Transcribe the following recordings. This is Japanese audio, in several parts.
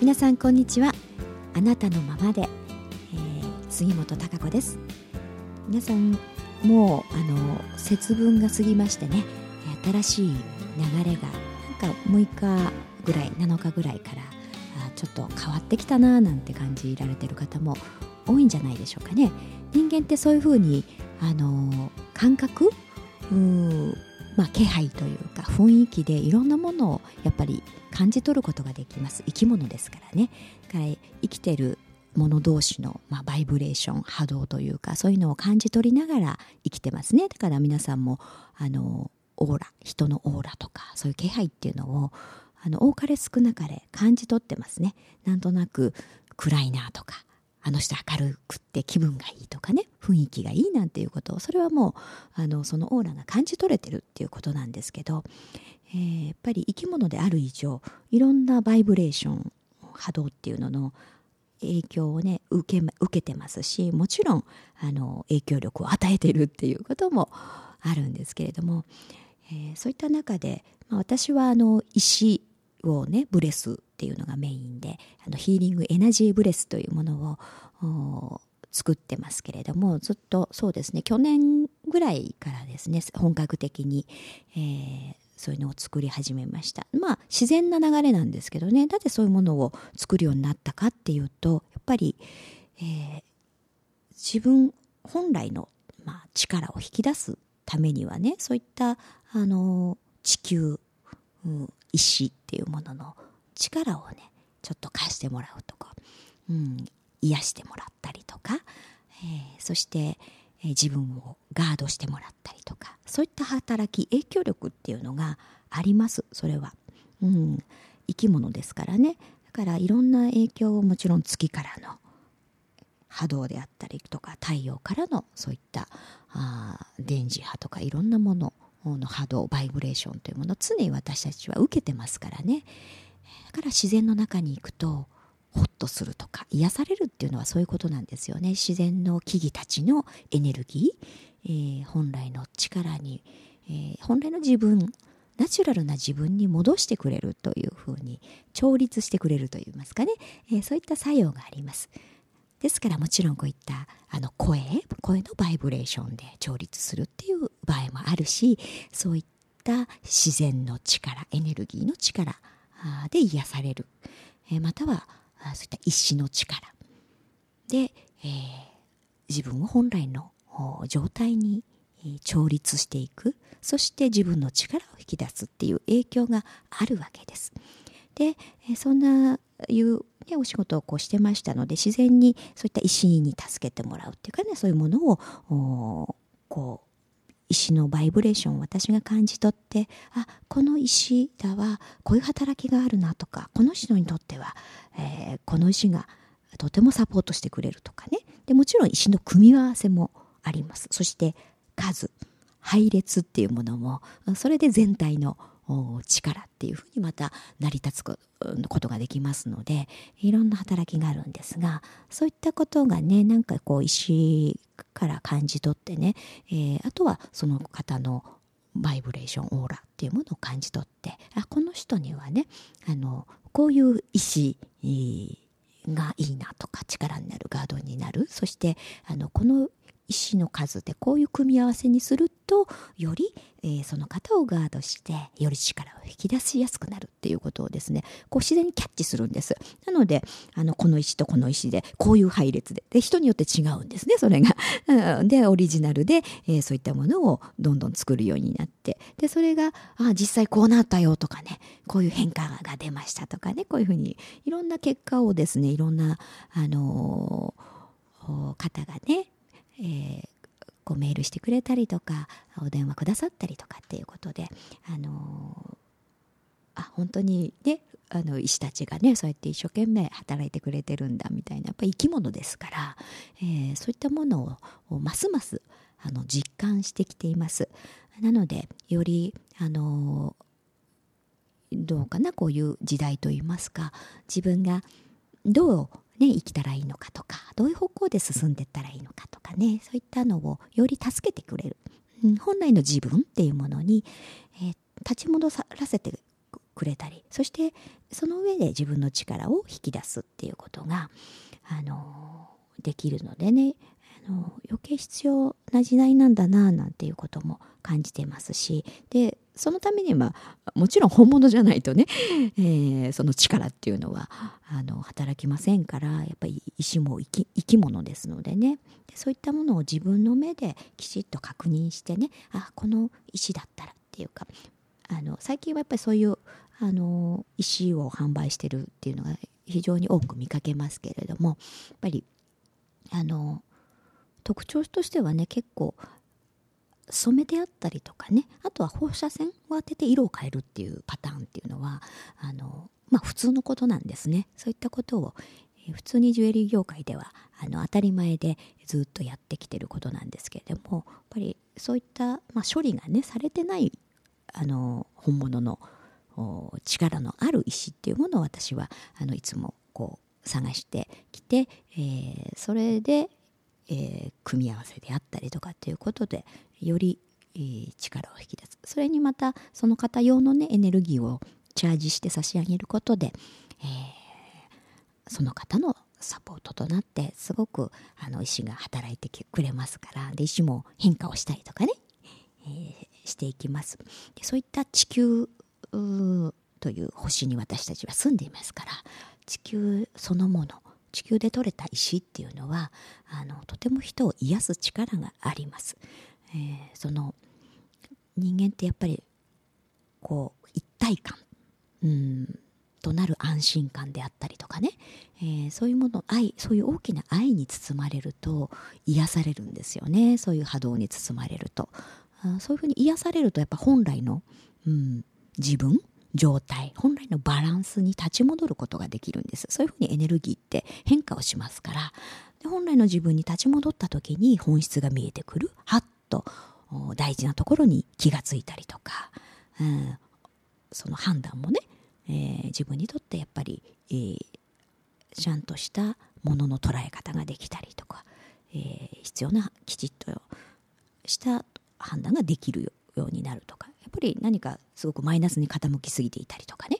皆さんこんにちは。あなたのままで、えー、杉本孝子です。皆さんもうあの節分が過ぎましてね新しい流れがなんか6日ぐらい7日ぐらいからあちょっと変わってきたななんて感じられてる方も多いんじゃないでしょうかね。人間ってそういうふうにあの感覚？うまあ、気配というか雰囲気でいろんなものをやっぱり感じ取ることができます。生き物ですからね。から生きてるもの同士の、まあ、バイブレーション波動というかそういうのを感じ取りながら生きてますね。だから皆さんもあのオーラ人のオーラとかそういう気配っていうのをあの多かれ少なかれ感じ取ってますね。なんとなく暗いなとかあの人明るくって気分がいいとかね雰囲気がいいなんていうことをそれはもうあのそのオーラが感じ取れてるっていうことなんですけど、えー、やっぱり生き物である以上いろんなバイブレーション波動っていうのの影響をね受け受けてますしもちろんあの影響力を与えてるっていうこともあるんですけれども、えー、そういった中で、まあ、私はあの石をねブレスっていうのがメインであのヒーリングエナジーブレスというものを作ってますけれどもずっとそうですね去年ぐらいからですね本格的に、えー、そういうのを作り始めました。まあ自然な流れなんですけどねなぜそういうものを作るようになったかっていうとやっぱり、えー、自分本来の、まあ、力を引き出すためにはねそういったあの地球、うん、石っていうものの力をねちょっと貸してもらうとか、うん、癒してもらったりとか、えー、そして、えー、自分をガードしてもらったりとかそういった働き影響力っていうのがありますそれは、うん、生き物ですからね。だからいろんな影響をもちろん月からの波動であったりとか太陽からのそういったあ電磁波とかいろんなものの波動バイブレーションというものを常に私たちは受けてますからね。だから自然の中に行くとホッとするとか癒されるっていうのはそういうことなんですよね。自然の木々たちのエネルギー、えー、本来の力に、えー、本来の自分ナチュラルな自分に戻してくれるというふうに調律してくれるといいますかね、えー、そういった作用があります。ですからもちろんこういったあの声声のバイブレーションで調律するっていう場合もあるしそういった自然の力エネルギーの力で癒される、え、またはそういった意志の力。で、えー、自分を本来の状態に調律していく。そして自分の力を引き出すっていう影響があるわけです。でそんないう、ね、お仕事をこうしてましたので自然にそういった石に助けてもらうっていうかねそういうものをこう石のバイブレーションを私が感じ取ってあこの石だはこういう働きがあるなとかこの人にとっては、えー、この石がとてもサポートしてくれるとかね。でもちろん石の組み合わせもあります。そして数配列っていうものもそれで全体の力っていうふうにまた成り立つことができますのでいろんな働きがあるんですがそういったことがねなんかこう石から感じ取ってね、えー、あとはその方のバイブレーションオーラっていうものを感じ取ってあこの人にはねあのこういう石がいいなとか力になるガードになる。そしてあのこの石の数でこういう組み合わせにするとより、えー、その方をガードしてより力を引き出しやすくなるっていうことをですねこう自然にキャッチするんです。なのであのこの石とこの石でこういう配列でで人によって違うんですねそれが。でオリジナルで、えー、そういったものをどんどん作るようになって。でそれがあ実際こうなったよとかねこういう変化が出ましたとかねこういうふうにいろんな結果をですねいろんなあのー、方がねえー、こうメールしてくれたりとかお電話くださったりとかっていうことで、あのー、あ本当にねあの医師たちがねそうやって一生懸命働いてくれてるんだみたいなやっぱり生き物ですから、えー、そういったものをますますあの実感してきています。なのでよりあのどうかなこういう時代といいますか自分がどうね、生きたらいいのかとかどういう方向で進んでいったらいいのかとかねそういったのをより助けてくれる、うん、本来の自分っていうものに、えー、立ち戻らせてくれたりそしてその上で自分の力を引き出すっていうことがあのできるのでねあの余計必要な時代なんだななんていうことも感じてますしでそのためにはもちろん本物じゃないとね、えー、その力っていうのはあの働きませんからやっぱり石も生き物ですのでね。でそういったものを自分の目できちっと確認してねあこの石だったらっていうかあの最近はやっぱりそういうあの石を販売してるっていうのが非常に多く見かけますけれどもやっぱりあの特徴としてはね結構染めてあったりとかねあとは放射線を当てて色を変えるっていうパターンっていうのはあの、まあ、普通のことなんですね。そういったことを、普通にジュエリー業界ではあの当たり前でずっとやってきてることなんですけれどもやっぱりそういった、まあ、処理がねされてないあの本物の力のある石っていうものを私はあのいつもこう探してきて、えー、それで、えー、組み合わせであったりとかっていうことでより、えー、力を引き出す。それにまたその方用のねエネルギーをチャージして差し上げることで、えー、その方のサポートとなってすごくあの石が働いてくれますからで石も変化をしたりとかね、えー、していきます。でそういった地球という星に私たちは住んでいますから地球そのもの地球で採れた石っていうのはあのとても人を癒す力があります、えー、その人間ってやっぱりこう一体感うんとなる安心感であったりとかね、えー、そういうもの愛そういう大きな愛に包まれると癒されるんですよね。そういう波動に包まれると。あそういうふうに癒されるとやっぱ本来の、うん、自分状態。本来のバランスに立ち戻ることができるんです。そういうふうにエネルギーって変化をしますから。で本来の自分に立ち戻った時に本質が見えてくる。はっと大事なところに気がついたりとか、うん、その判断もね、えー、自分にとってやっぱり、えー、ちゃんとしたものの捉え方ができたりとか、えー、必要なきちっとした判断ができるよ。ようになるとかやっぱり何かすごくマイナスに傾きすぎていたりとかね、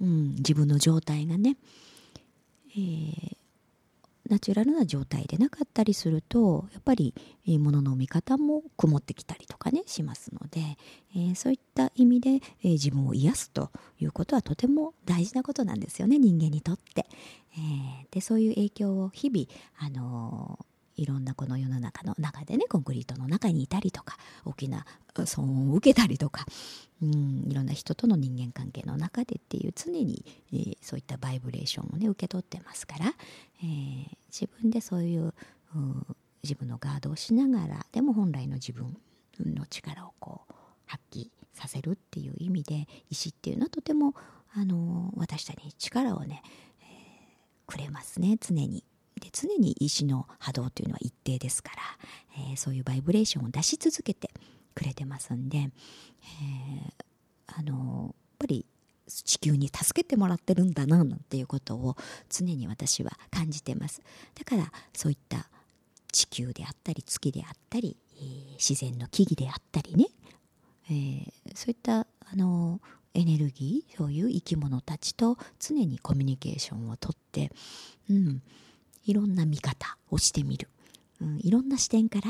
うん、自分の状態がね、えー、ナチュラルな状態でなかったりするとやっぱり物の見方も曇ってきたりとかねしますので、えー、そういった意味で、えー、自分を癒すということはとても大事なことなんですよね人間にとって。えー、でそういう影響を日々、あのいろんなこの世の中の中でねコンクリートの中にいたりとか大きな騒音を受けたりとか、うん、いろんな人との人間関係の中でっていう常に、えー、そういったバイブレーションをね受け取ってますから、えー、自分でそういう、うん、自分のガードをしながらでも本来の自分の力をこう発揮させるっていう意味で石っていうのはとてもあの私たちに力をね、えー、くれますね常に。で常に石の波動というのは一定ですから、えー、そういうバイブレーションを出し続けてくれてますんで、えー、あのやっぱり地球に助けてもらってるんだななんていうことを常に私は感じてます。だからそういった地球であったり月であったり、えー、自然の木々であったりね、えー、そういったあのエネルギーそういう生き物たちと常にコミュニケーションをとって、うん、いろんな見方をしてみる、うん、いろんな視点から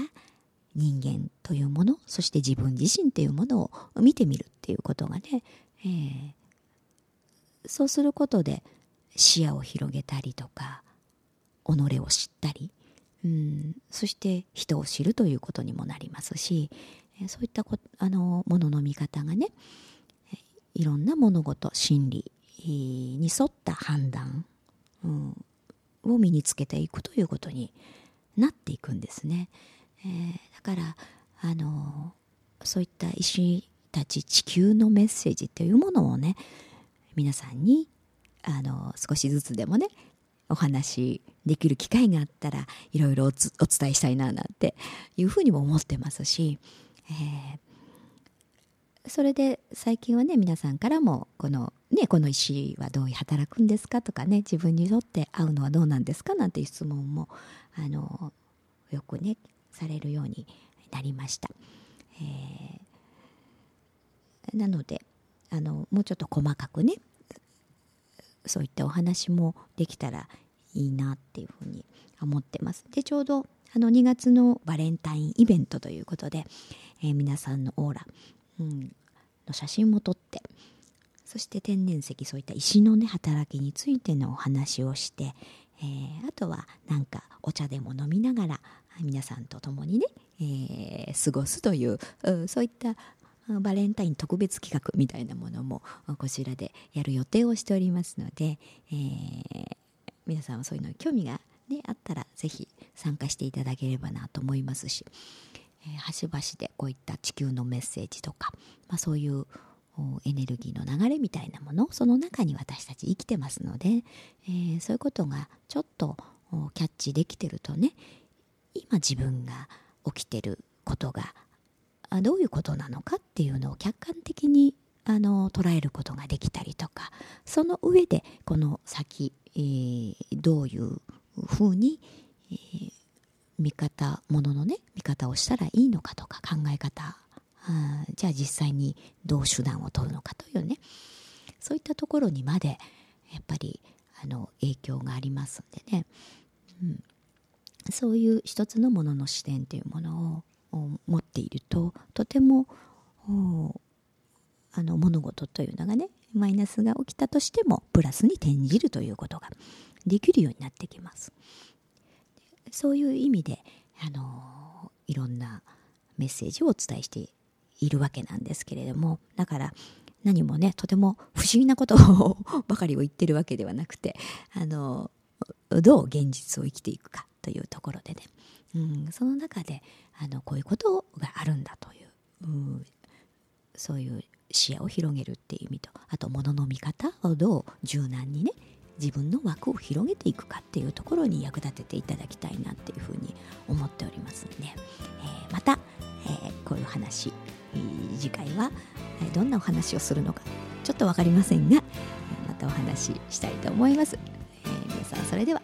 人間というものそして自分自身というものを見てみるっていうことがね、えー、そうすることで視野を広げたりとか己を知ったり、うん、そして人を知るということにもなりますしそういったこあのものの見方がねいろんな物事心理に沿った判断、うん、を身につけていくということになっていくんですね。えー、だからあのそういった石たち地球のメッセージというものをね皆さんにあの少しずつでもねお話できる機会があったらいろいろお伝えしたいななんていうふうにも思ってますし、えー、それで最近はね皆さんからもこのね、この石はどう働くんですかとかね自分にとって合うのはどうなんですかなんていう質問もあのよくねされるようになりました。えー、なのであのもうちょっと細かくねそういったお話もできたらいいなっていうふうに思ってます。でちょうどあの2月のバレンタインイベントということで、えー、皆さんのオーラ、うん、の写真も撮ってそして天然石そういった石のね働きについてのお話をして、えー、あとはなんかお茶でも飲みながら皆さんと共にね、えー、過ごすという、そういったバレンタイン特別企画みたいなものもこちらでやる予定をしておりますので、えー、皆さんはそういうのに興味が、ね、あったらぜひ参加していただければなと思いますし、えー、端々でこういった地球のメッセージとか、まあ、そういうエネルギーの流れみたいなものその中に私たち生きてますので、えー、そういうことがちょっとキャッチできてるとね今自分が起きてることがどういうことなのかっていうのを客観的にあの捉えることができたりとかその上でこの先、えー、どういうふうに、えー、見方もののね見方をしたらいいのかとか考え方あじゃあ実際にどう手段を取るのかというね。そういったところにまでやっぱりあの影響がありますんでね、うん、そういう一つのものの視点というものを持っているととてもあの物事というのがねマイナスが起きたとしてもプラスに転じるということができるようになってきます。そういう意味であのいろんなメッセージをお伝えしているわけなんですけれどもだから何もねとても不思議なことをばかりを言ってるわけではなくてあのどう現実を生きていくかというところでね、うん、その中であのこういうことがあるんだという、うん、そういう視野を広げるっていう意味とあと物の見方をどう柔軟にね自分の枠を広げていくかっていうところに役立てていただきたいなっていうふうに思っておりますので、えー、また、えー、こういう話次回はどんなお話をするのかちょっと分かりませんがまたお話ししたいと思います、えー、皆さんそれでは。